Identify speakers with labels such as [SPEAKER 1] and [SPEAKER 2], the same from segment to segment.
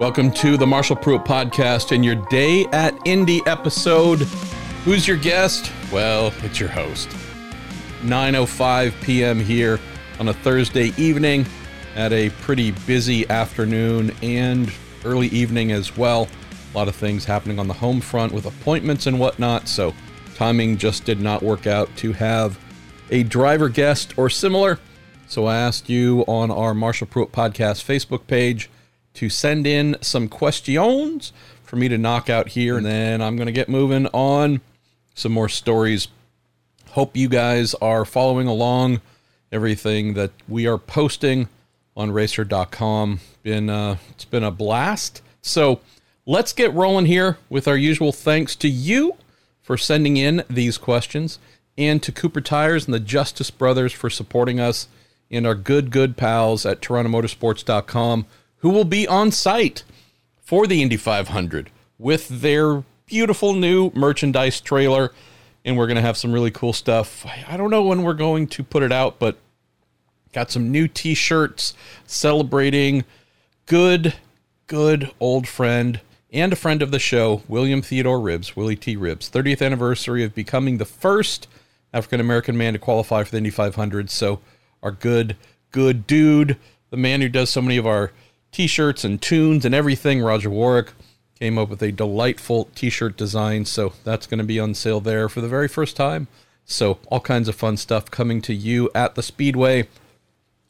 [SPEAKER 1] Welcome to the Marshall Pruett Podcast and your Day at Indy episode. Who's your guest? Well, it's your host. 9:05 p.m. here on a Thursday evening at a pretty busy afternoon and early evening as well. A lot of things happening on the home front with appointments and whatnot, so timing just did not work out to have a driver guest or similar. So I asked you on our Marshall Pruett Podcast Facebook page to send in some questions for me to knock out here, and then I'm going to get moving on some more stories. Hope you guys are following along everything that we are posting on racer.com. Been uh, it's been a blast. So let's get rolling here with our usual thanks to you for sending in these questions and to Cooper Tires and the Justice Brothers for supporting us and our good, good pals at TorontoMotorsports.com who will be on site for the Indy 500 with their beautiful new merchandise trailer. And we're going to have some really cool stuff. I don't know when we're going to put it out, but got some new t shirts celebrating good, good old friend and a friend of the show, William Theodore Ribbs, Willy T. Ribbs, 30th anniversary of becoming the first African American man to qualify for the Indy 500. So, our good, good dude, the man who does so many of our t-shirts and tunes and everything. Roger Warwick came up with a delightful t-shirt design, so that's going to be on sale there for the very first time. So all kinds of fun stuff coming to you at the Speedway.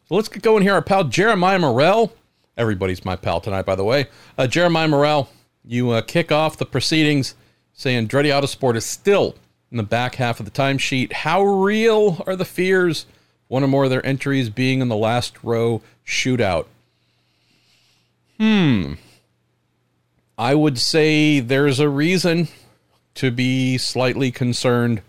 [SPEAKER 1] So let's get going here. Our pal Jeremiah Morel. Everybody's my pal tonight, by the way. Uh, Jeremiah Morel, you uh, kick off the proceedings saying Andretti Autosport is still in the back half of the timesheet. How real are the fears? One or more of their entries being in the last row shootout. Hmm. I would say there's a reason to be slightly concerned.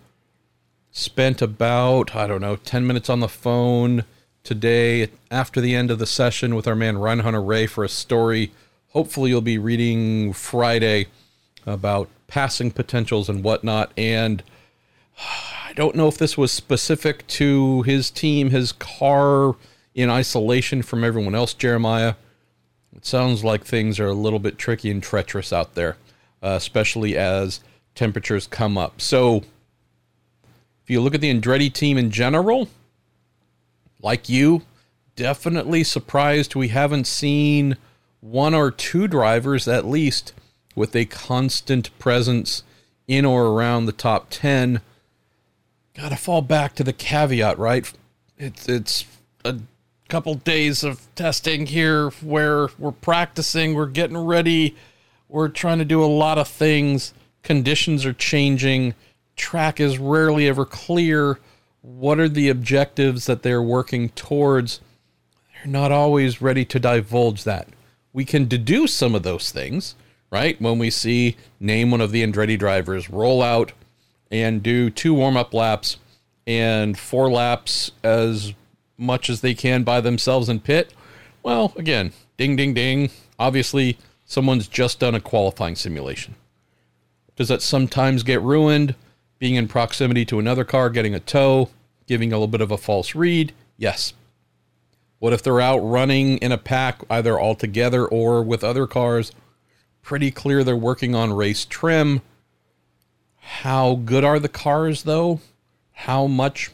[SPEAKER 1] Spent about, I don't know, 10 minutes on the phone today after the end of the session with our man Ryan Hunter-Reay for a story. Hopefully, you'll be reading Friday about passing potentials and whatnot. And I don't know if this was specific to his team, his car in isolation from everyone else, Jeremiah. It sounds like things are a little bit tricky and treacherous out there, uh, especially as temperatures come up. So, if you look at the Andretti team in general, like you, definitely surprised we haven't seen one or two drivers at least with a constant presence in or around the top 10. Got to fall back to the caveat, right? It's it's a couple days of testing here where we're practicing, we're getting ready, we're trying to do a lot of things. Conditions are changing, track is rarely ever clear. What are the objectives that they're working towards? They're not always ready to divulge that. We can deduce some of those things, right? When we see name one of the Andretti drivers roll out and do two warm up laps and four laps as much as they can by themselves in pit, well, again, ding, ding, ding. Obviously, someone's just done a qualifying simulation. Does that sometimes get ruined? Being in proximity to another car, getting a tow, giving a little bit of a false read? Yes. What if they're out running in a pack, either all together or with other cars? Pretty clear they're working on race trim. How good are the cars, though? How much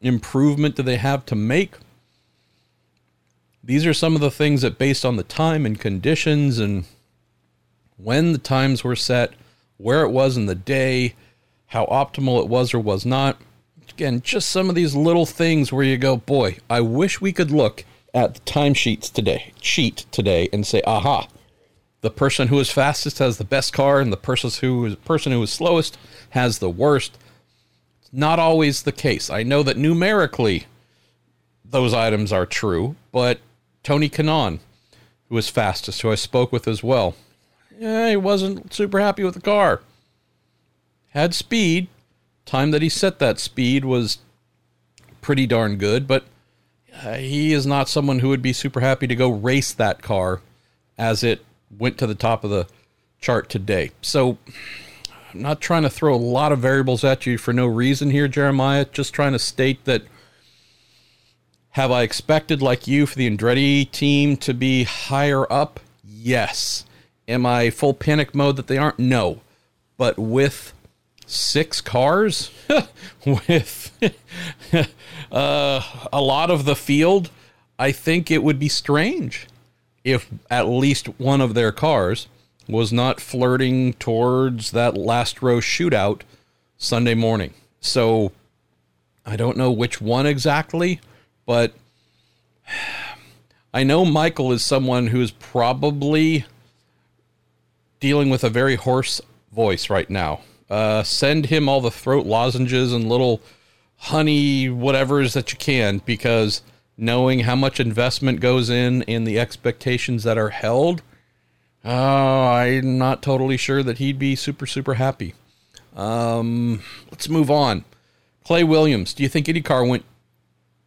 [SPEAKER 1] improvement do they have to make? These are some of the things that, based on the time and conditions and when the times were set, where it was in the day, how optimal it was or was not. Again, just some of these little things where you go, boy, I wish we could look at the timesheets today, sheet today, and say, aha, the person who is fastest has the best car, and the person who is person who is slowest has the worst not always the case. I know that numerically those items are true, but Tony Kanaan, who was fastest, who I spoke with as well, yeah, he wasn't super happy with the car. Had speed. Time that he set that speed was pretty darn good, but uh, he is not someone who would be super happy to go race that car as it went to the top of the chart today. So not trying to throw a lot of variables at you for no reason here, Jeremiah. Just trying to state that have I expected, like you, for the Andretti team to be higher up? Yes. Am I full panic mode that they aren't? No. But with six cars, with uh, a lot of the field, I think it would be strange if at least one of their cars was not flirting towards that last row shootout Sunday morning. So I don't know which one exactly, but I know Michael is someone who is probably dealing with a very hoarse voice right now. Uh, send him all the throat lozenges and little honey whatevers that you can because knowing how much investment goes in and the expectations that are held, uh, I'm not totally sure that he'd be super, super happy. Um, let's move on. Clay Williams, do you think IndyCar went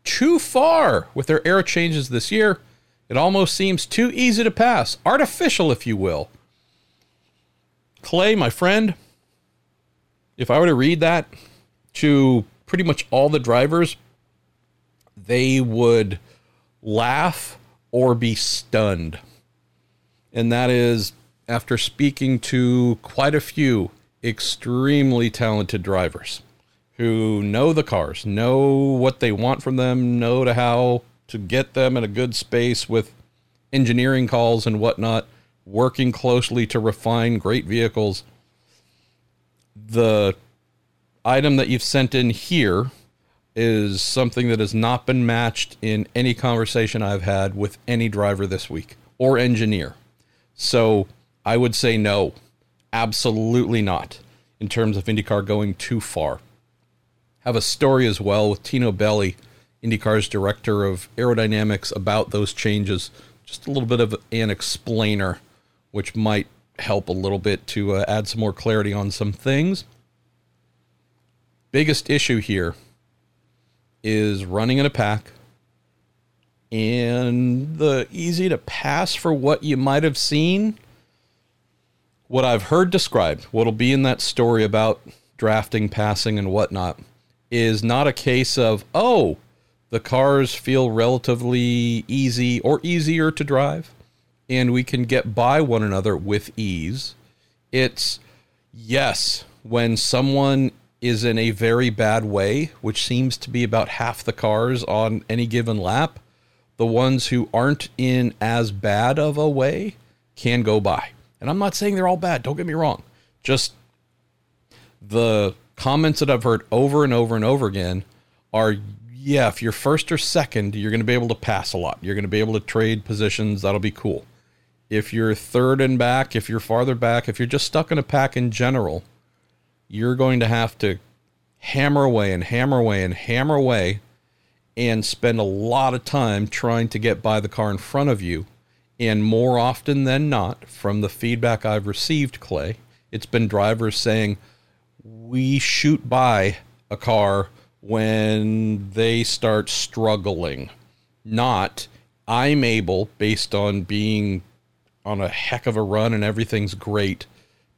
[SPEAKER 1] too far with their air changes this year? It almost seems too easy to pass, artificial, if you will. Clay, my friend, if I were to read that to pretty much all the drivers, they would laugh or be stunned. And that is after speaking to quite a few extremely talented drivers who know the cars, know what they want from them, know to how to get them in a good space with engineering calls and whatnot, working closely to refine great vehicles. The item that you've sent in here is something that has not been matched in any conversation I've had with any driver this week or engineer. So I would say no, absolutely not in terms of IndyCar going too far. Have a story as well with Tino Belli, IndyCar's director of aerodynamics, about those changes. Just a little bit of an explainer, which might help a little bit to uh, add some more clarity on some things. Biggest issue here is running in a pack and the easy to pass for what you might have seen. What I've heard described, what'll be in that story about drafting, passing, and whatnot, is not a case of, oh, the cars feel relatively easy or easier to drive, and we can get by one another with ease. It's, yes, when someone is in a very bad way, which seems to be about half the cars on any given lap, the ones who aren't in as bad of a way can go by. And I'm not saying they're all bad, don't get me wrong. Just the comments that I've heard over and over and over again are yeah, if you're first or second, you're going to be able to pass a lot. You're going to be able to trade positions. That'll be cool. If you're third and back, if you're farther back, if you're just stuck in a pack in general, you're going to have to hammer away and hammer away and hammer away and spend a lot of time trying to get by the car in front of you. And more often than not, from the feedback I've received, Clay, it's been drivers saying, we shoot by a car when they start struggling. Not, I'm able, based on being on a heck of a run and everything's great,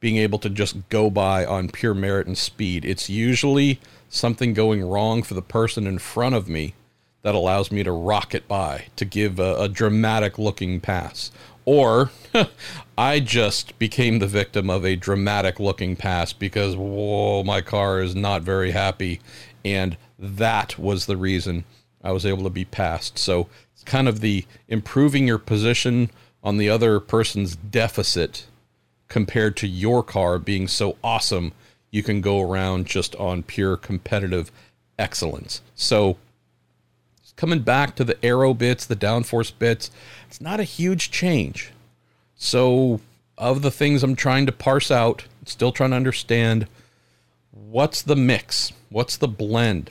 [SPEAKER 1] being able to just go by on pure merit and speed. It's usually something going wrong for the person in front of me that allows me to rocket by to give a, a dramatic looking pass. Or I just became the victim of a dramatic looking pass because, whoa, my car is not very happy. And that was the reason I was able to be passed. So it's kind of the improving your position on the other person's deficit compared to your car being so awesome you can go around just on pure competitive excellence. So coming back to the aero bits, the downforce bits, it's not a huge change. So, of the things I'm trying to parse out, still trying to understand what's the mix? What's the blend?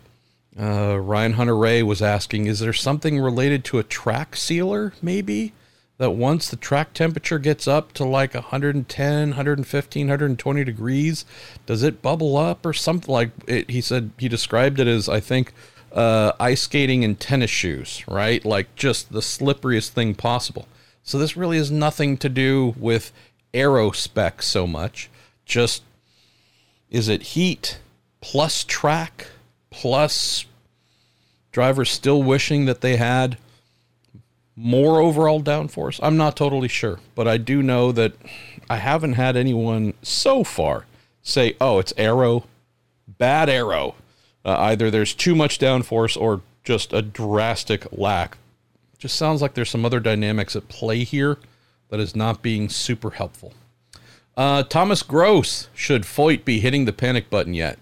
[SPEAKER 1] Uh, Ryan Hunter-Reay was asking, is there something related to a track sealer, maybe? That once the track temperature gets up to like 110, 115, 120 degrees, does it bubble up or something like it? He said he described it as, I think, uh, ice skating in tennis shoes, right? Like just the slipperiest thing possible. So this really has nothing to do with aero spec so much. Just is it heat plus track plus drivers still wishing that they had more overall downforce? I'm not totally sure, but I do know that I haven't had anyone so far say, "Oh, it's aero, bad aero." Uh, either there's too much downforce or just a drastic lack. Just sounds like there's some other dynamics at play here that is not being super helpful. Uh, Thomas Gross, should Foyt be hitting the panic button yet?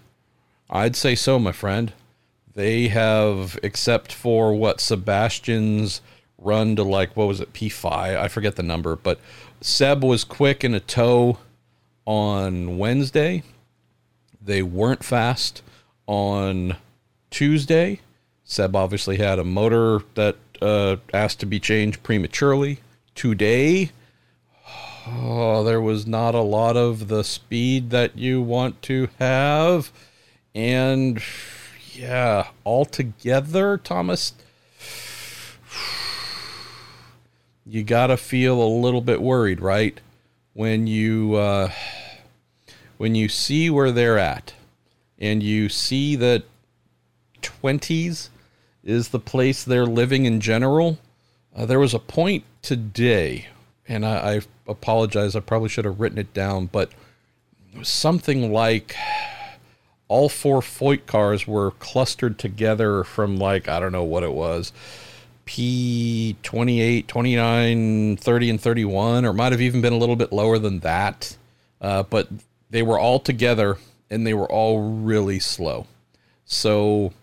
[SPEAKER 1] I'd say so, my friend. They have, except for what Sebastian's run to like, what was it, P5? I forget the number, but Seb was quick in a tow on Wednesday. They weren't fast on Tuesday. Seb obviously had a motor that uh, asked to be changed prematurely. Today, oh, there was not a lot of the speed that you want to have. And yeah, altogether, Thomas, you got to feel a little bit worried, right? When you uh, when you see where they're at and you see that 20s is the place they're living in general. Uh, there was a point today, and I, I apologize, I probably should have written it down, but something like all four Foyt cars were clustered together from like, I don't know what it was. P 28, 29, 30, and 31, or might have even been a little bit lower than that. Uh, but they were all together and they were all really slow. So,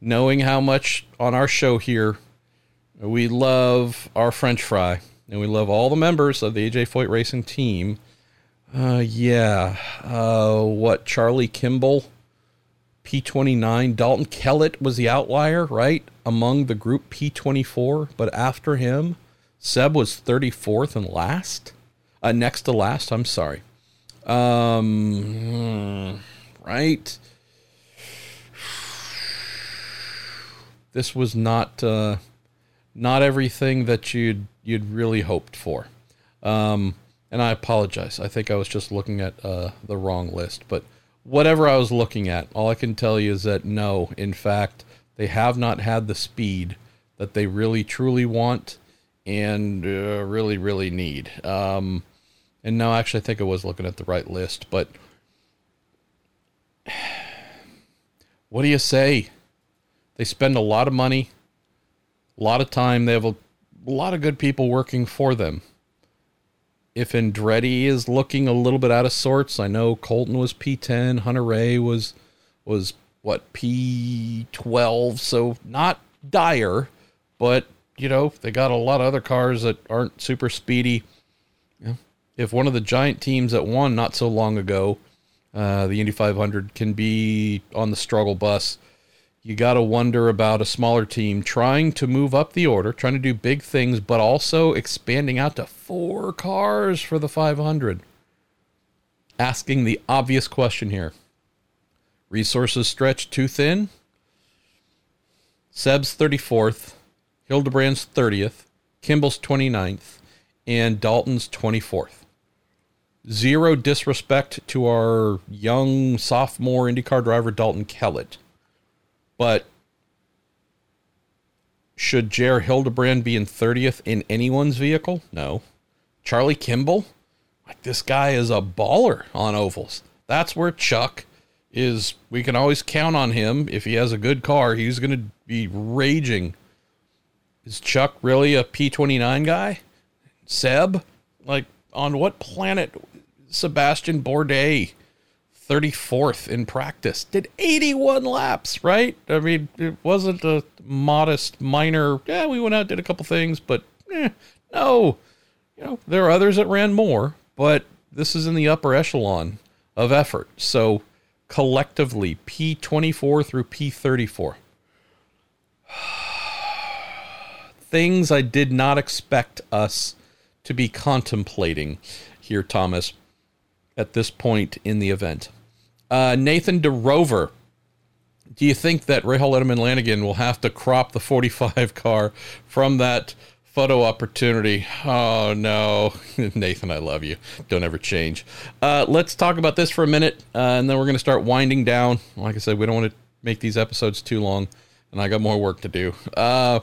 [SPEAKER 1] knowing how much on our show here we love our French fry and we love all the members of the AJ Foyt Racing team. Uh, yeah. Uh, what, Charlie Kimball, P29. Dalton Kellett was the outlier, right? Among the group P24. But after him, Seb was 34th and last uh, next to last. I'm sorry. Um, right. This was not uh, not everything that you'd you'd really hoped for. Um, and I apologize. I think I was just looking at uh, the wrong list. But whatever I was looking at, all I can tell you is that no, in fact, they have not had the speed that they really truly want and uh, really really need. Um, and no, actually, I think I was looking at the right list. But what do you say? They spend a lot of money, a lot of time. They have a, a lot of good people working for them. If Andretti is looking a little bit out of sorts, I know Colton was P10, Hunter-Reay was was what P12, so not dire, but you know they got a lot of other cars that aren't super speedy if one of the giant teams that won not so long ago, uh, the Indy 500, can be on the struggle bus, you got to wonder about a smaller team trying to move up the order, trying to do big things, but also expanding out to four cars for the 500. Asking the obvious question here resources stretched too thin? Seb's 34th, Hildebrand's 30th, Kimball's 29th, and Dalton's 24th zero disrespect to our young sophomore IndyCar driver Dalton Kellett, but should J.R. Hildebrand be in 30th in anyone's vehicle? No. Charlie Kimball? Like this guy is a baller on ovals. That's where Chuck is. We can always count on him. If he has a good car, he's going to be raging. Is Chuck really a P29 guy? Seb? Like, on what planet Sebastian Bourdais, 34th in practice, did 81 laps, right? I mean, it wasn't a modest, minor, yeah, we went out, did a couple things, but eh, no. You know, there are others that ran more, but this is in the upper echelon of effort. So collectively, P24 through P34. Things I did not expect us to be contemplating here, Thomas at this point in the event. Uh, Nathan DeRover, do you think that Rahal Letterman Lanigan will have to crop the 45 car from that photo opportunity? Oh, no. Nathan, I love you. Don't ever change. Uh, let's talk about this for a minute, uh, and then we're going to start winding down. Like I said, we don't want to make these episodes too long. and I got more work to do. Uh,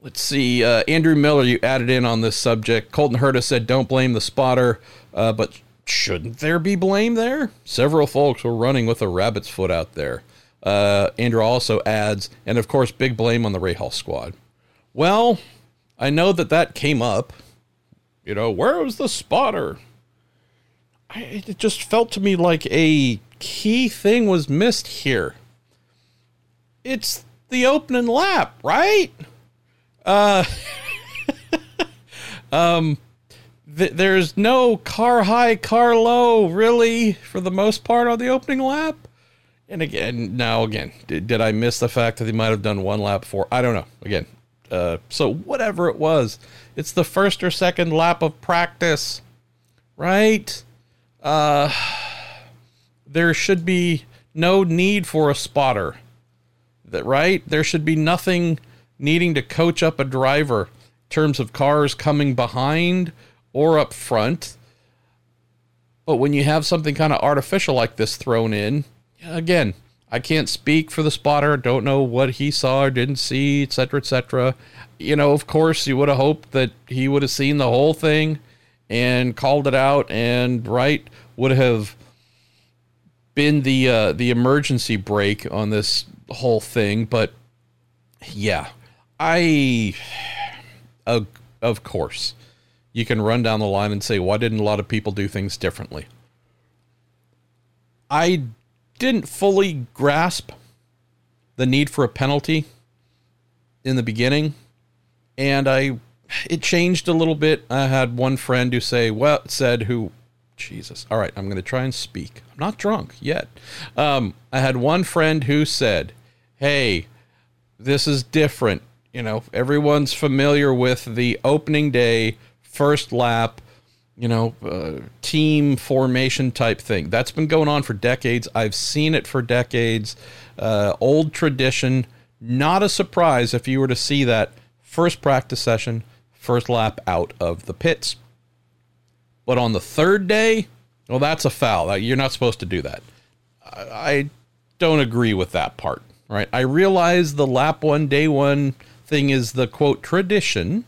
[SPEAKER 1] let's see. Uh, Andrew Miller, you added in on this subject. Colton Herta said, "Don't blame the spotter," uh, but shouldn't there be blame there? Several folks were running with a rabbit's foot out there. Uh, Andrew also adds, and of course, big blame on the Rahal squad. Well, I know that that came up. You know, where was the spotter? I, it just felt to me like a key thing was missed here. It's the opening lap, right? Uh, um, th- there's no car high, car low, really, for the most part on the opening lap. And again, now again, did, did I miss the fact that they might have done one lap before? I don't know. Again, uh, so whatever it was, it's the first or second lap of practice, right? Uh, there should be no need for a spotter, that right? There should be nothing needing to coach up a driver in terms of cars coming behind or up front. But when you have something kind of artificial like this thrown in, again, I can't speak for the spotter. Don't know what he saw or didn't see, etc., etc. You know, of course, you would have hoped that he would have seen the whole thing and called it out, and right would have been the uh, the emergency brake on this whole thing. But yeah, I of, of course you can run down the line and say why didn't a lot of people do things differently. I didn't fully grasp the need for a penalty in the beginning and I it changed a little bit. I had one friend who say, well, said who Jesus. All right, I'm going to try and speak. I'm not drunk yet. Um, I had one friend who said, "Hey, this is different. You know, everyone's familiar with the opening day first lap you know, uh, team formation type thing. That's been going on for decades. I've seen it for decades. Uh, old tradition. Not a surprise if you were to see that first practice session, first lap out of the pits. But on the third day, well, that's a foul. You're not supposed to do that. I don't agree with that part. Right? I realize the lap one, day one thing is the quote tradition,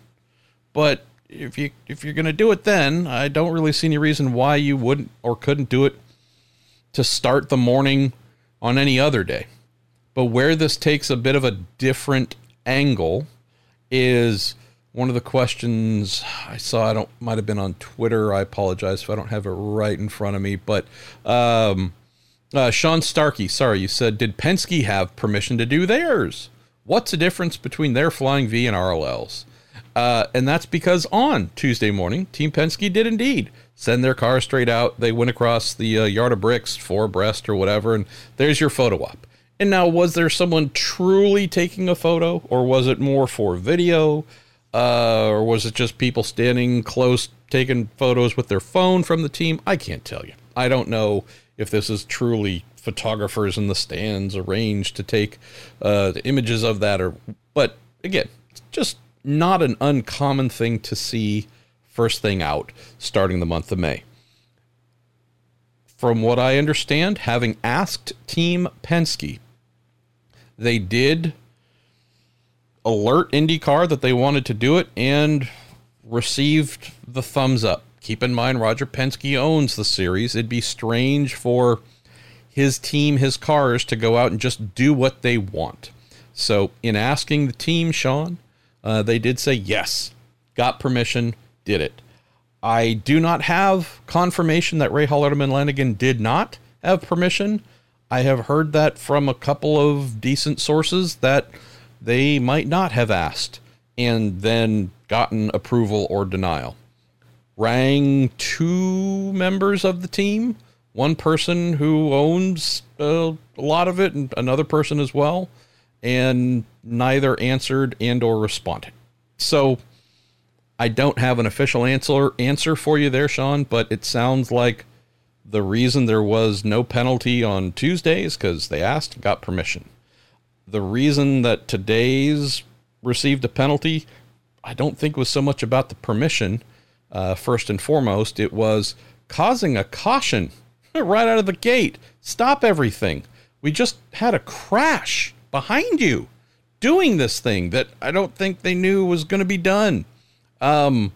[SPEAKER 1] but if you if you're going to do it then i don't really see any reason why you wouldn't or couldn't do it to start the morning on any other day. But where this takes a bit of a different angle is one of the questions i saw i don't might have been on twitter i apologize if i don't have it right in front of me but um, uh, sean starkey sorry you said did penske have permission to do theirs? What's the difference between their flying v and rll's uh, and that's because on Tuesday morning, Team Penske did indeed send their car straight out. They went across the uh, yard of bricks, four abreast or whatever, and there's your photo op. And now, was there someone truly taking a photo, or was it more for video, uh, or was it just people standing close taking photos with their phone from the team? I can't tell you. I don't know if this is truly photographers in the stands arranged to take uh, the images of that, or but again, just not an uncommon thing to see first thing out starting the month of May. From what I understand, having asked Team Penske, they did alert IndyCar that they wanted to do it and received the thumbs up. Keep in mind, Roger Penske owns the series. It'd be strange for his team, his cars, to go out and just do what they want. So, in asking the team, Sean, uh, they did say yes, got permission, did it. I do not have confirmation that Rahal Letterman Lanigan did not have permission. I have heard that from a couple of decent sources that they might not have asked and then gotten approval or denial. Rang two members of the team, one person who owns uh, a lot of it, and another person as well and neither answered and or responded. So I don't have an official answer answer for you there, Sean, but it sounds like the reason there was no penalty on Tuesdays because they asked got permission. The reason that today's received a penalty, I don't think was so much about the permission. Uh, first and foremost, it was causing a caution right out of the gate. Stop everything. We just had a crash behind you. doing this thing that I don't think they knew was going to be done. Um,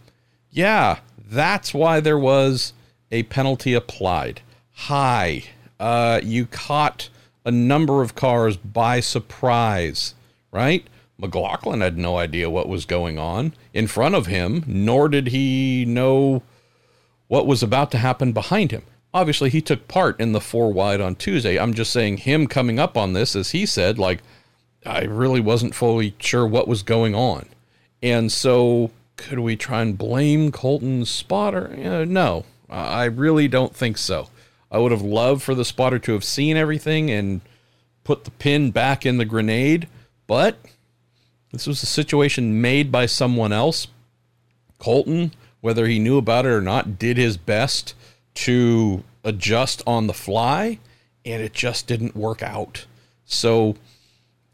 [SPEAKER 1] yeah, that's why there was a penalty applied. Hi, uh, you caught a number of cars by surprise, right? McLaughlin had no idea what was going on in front of him, nor did he know what was about to happen behind him. Obviously, he took part in the four wide on Tuesday. I'm just saying, him coming up on this, as he said, like, I really wasn't fully sure what was going on. And so, could we try and blame Colton's spotter? Uh, no, I really don't think so. I would have loved for the spotter to have seen everything and put the pin back in the grenade, but this was a situation made by someone else. Colton, whether he knew about it or not, did his best to adjust on the fly, and it just didn't work out. So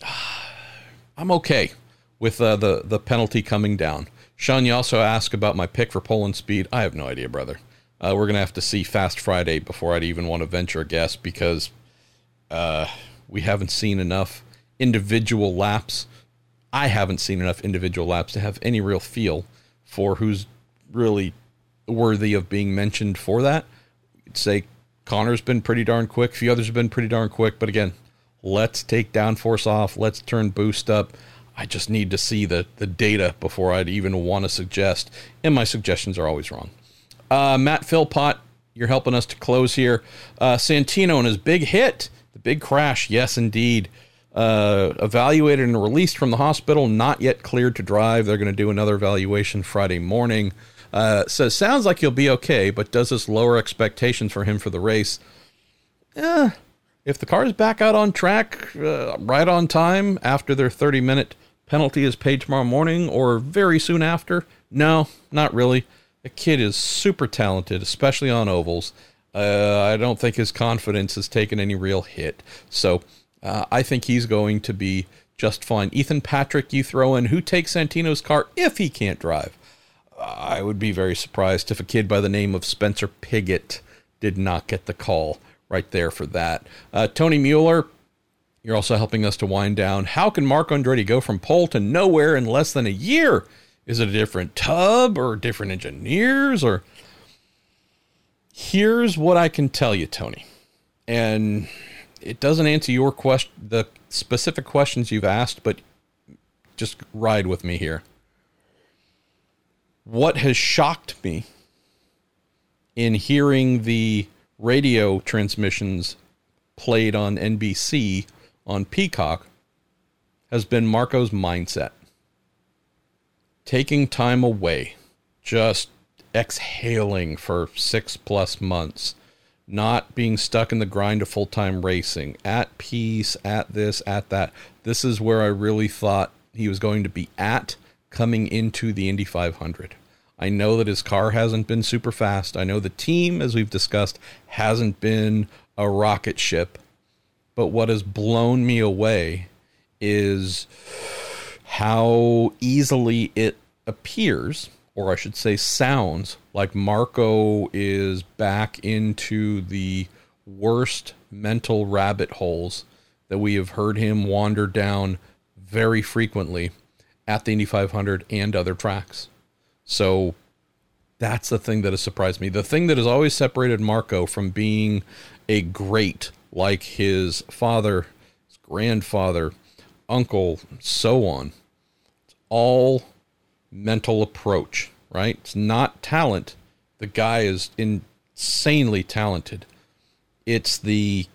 [SPEAKER 1] I'm okay with uh, the the penalty coming down. Sean, you also asked about my pick for Poland speed. I have no idea, brother. Uh, we're gonna have to see Fast Friday before I'd even want to venture a guess because uh, we haven't seen enough individual laps. I haven't seen enough individual laps to have any real feel for who's really worthy of being mentioned for that. You'd say Connor's been pretty darn quick. A few others have been pretty darn quick. But again, let's take downforce off. Let's turn boost up. I just need to see the, the data before I'd even want to suggest. And my suggestions are always wrong. Uh, Matt Philpott, you're helping us to close here. Uh, Santino and his big hit, the big crash. Yes, indeed. Uh, evaluated and released from the hospital, not yet cleared to drive. They're going to do another evaluation Friday morning. Uh, says, sounds like he'll be okay, but does this lower expectations for him for the race? Eh, if the car's back out on track uh, right on time after their 30 minute penalty is paid tomorrow morning or very soon after, no, not really. The kid is super talented, especially on ovals. Uh, I don't think his confidence has taken any real hit. So uh, I think he's going to be just fine. Ethan Patrick, you throw in who takes Santino's car if he can't drive. I would be very surprised if a kid by the name of Spencer Pigot did not get the call right there for that. Uh, Tony Mueller, you're also helping us to wind down. How can Marco Andretti go from pole to nowhere in less than a year? Is it a different tub or different engineers or here's what I can tell you, Tony. And it doesn't answer your question the specific questions you've asked, but just ride with me here. What has shocked me in hearing the radio transmissions played on NBC on Peacock has been Marco's mindset. Taking time away, just exhaling for six plus months, not being stuck in the grind of full time racing, at peace, at this, at that. This is where I really thought he was going to be at coming into the Indy 500. I know that his car hasn't been super fast. I know the team, as we've discussed, hasn't been a rocket ship. But what has blown me away is how easily it appears, or I should say sounds, like Marco is back into the worst mental rabbit holes that we have heard him wander down very frequently at the Indy 500 and other tracks. So that's the thing that has surprised me. The thing that has always separated Marco from being a great like his father, his grandfather, uncle, so on. It's all mental approach, right? It's not talent. The guy is insanely talented. It's the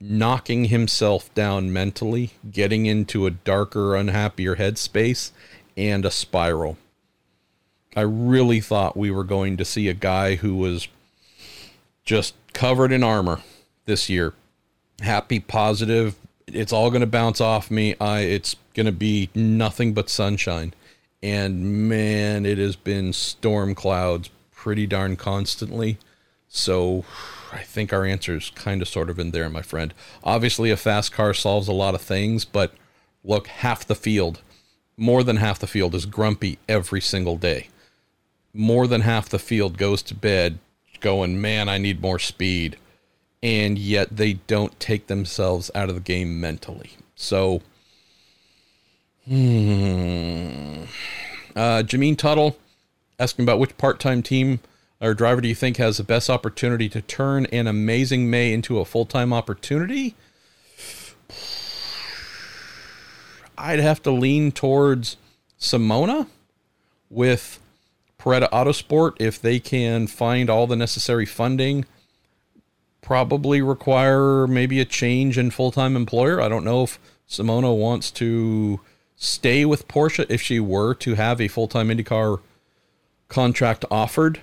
[SPEAKER 1] knocking himself down mentally, getting into a darker, unhappier headspace, and a spiral. I really thought we were going to see a guy who was just covered in armor this year. Happy, positive. It's all going to bounce off me. I it's going to be nothing but sunshine. And man, it has been storm clouds pretty darn constantly. So I think our answer is kind of sort of in there, my friend. Obviously, a fast car solves a lot of things, but look, half the field, more than half the field is grumpy every single day. More than half the field goes to bed going, man, I need more speed and yet they don't take themselves out of the game mentally. So Hmm. Uh, Jameen Tuttle asking about which part-time team or driver do you think has the best opportunity to turn an amazing May into a full-time opportunity? I'd have to lean towards Simona with Paretta Autosport if they can find all the necessary funding. Probably require maybe a change in full time employer. I don't know if Simona wants to stay with Porsche if she were to have a full time IndyCar contract offered.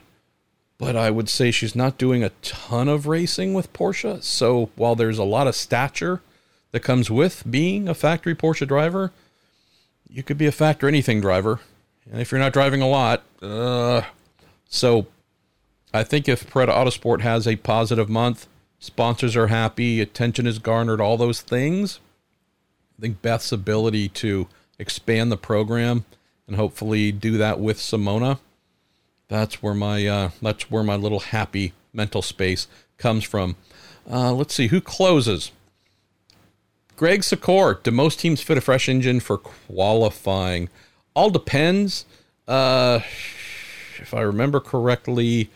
[SPEAKER 1] But I would say she's not doing a ton of racing with Porsche. So while there's a lot of stature that comes with being a factory Porsche driver, you could be a factor anything driver. And if you're not driving a lot, uh, so I think if Paretta Autosport has a positive month, sponsors are happy, attention is garnered, all those things, I think Beth's ability to expand the program and hopefully do that with Simona, that's where my uh, that's where my little happy mental space comes from. Uh, let's see who closes. Greg Secor, do most teams fit a fresh engine for qualifying? All depends. Uh, if I remember correctly,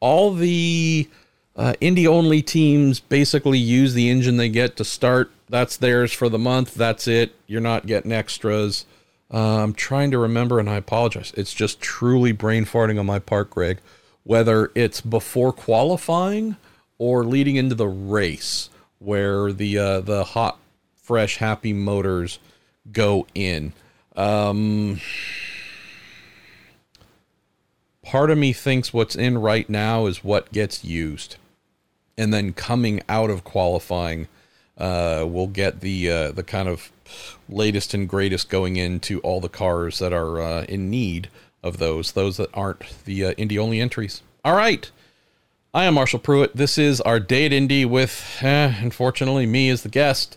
[SPEAKER 1] all the uh, Indy only teams basically use the engine they get to start. That's theirs for the month. That's it. You're not getting extras. Uh, I'm trying to remember, and I apologize. It's just truly brain farting on my part, Greg. Whether it's before qualifying or leading into the race, where the uh, the hot fresh, happy motors go in. Um, part of me thinks what's in right now is what gets used. And then coming out of qualifying, uh, we'll get the uh, the kind of latest and greatest going into all the cars that are uh, in need of those, those that aren't the uh, Indy only entries. All right. I am Marshall Pruett. This is our day at Indy with, eh, unfortunately, me as the guest.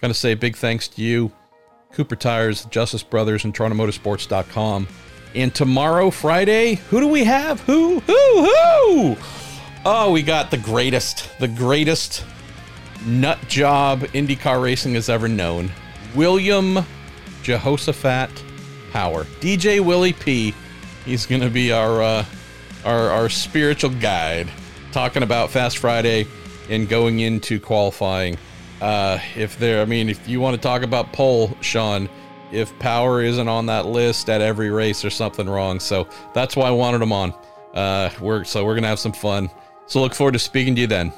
[SPEAKER 1] Going to say big thanks to you, Cooper Tires, Justice Brothers, and TorontoMotorsports.com. And tomorrow, Friday, who do we have? Who? Who? Who? Oh, we got the greatest, the greatest nut job IndyCar racing has ever known. William Jehoshaphat Power. DJ Willie P. He's going to be our, uh, our, our spiritual guide talking about Fast Friday and going into qualifying uh, if there, I mean, if you want to talk about pole, Sean, if power isn't on that list at every race, there's something wrong. So that's why I wanted him on. Uh, we're so we're gonna have some fun. So look forward to speaking to you then.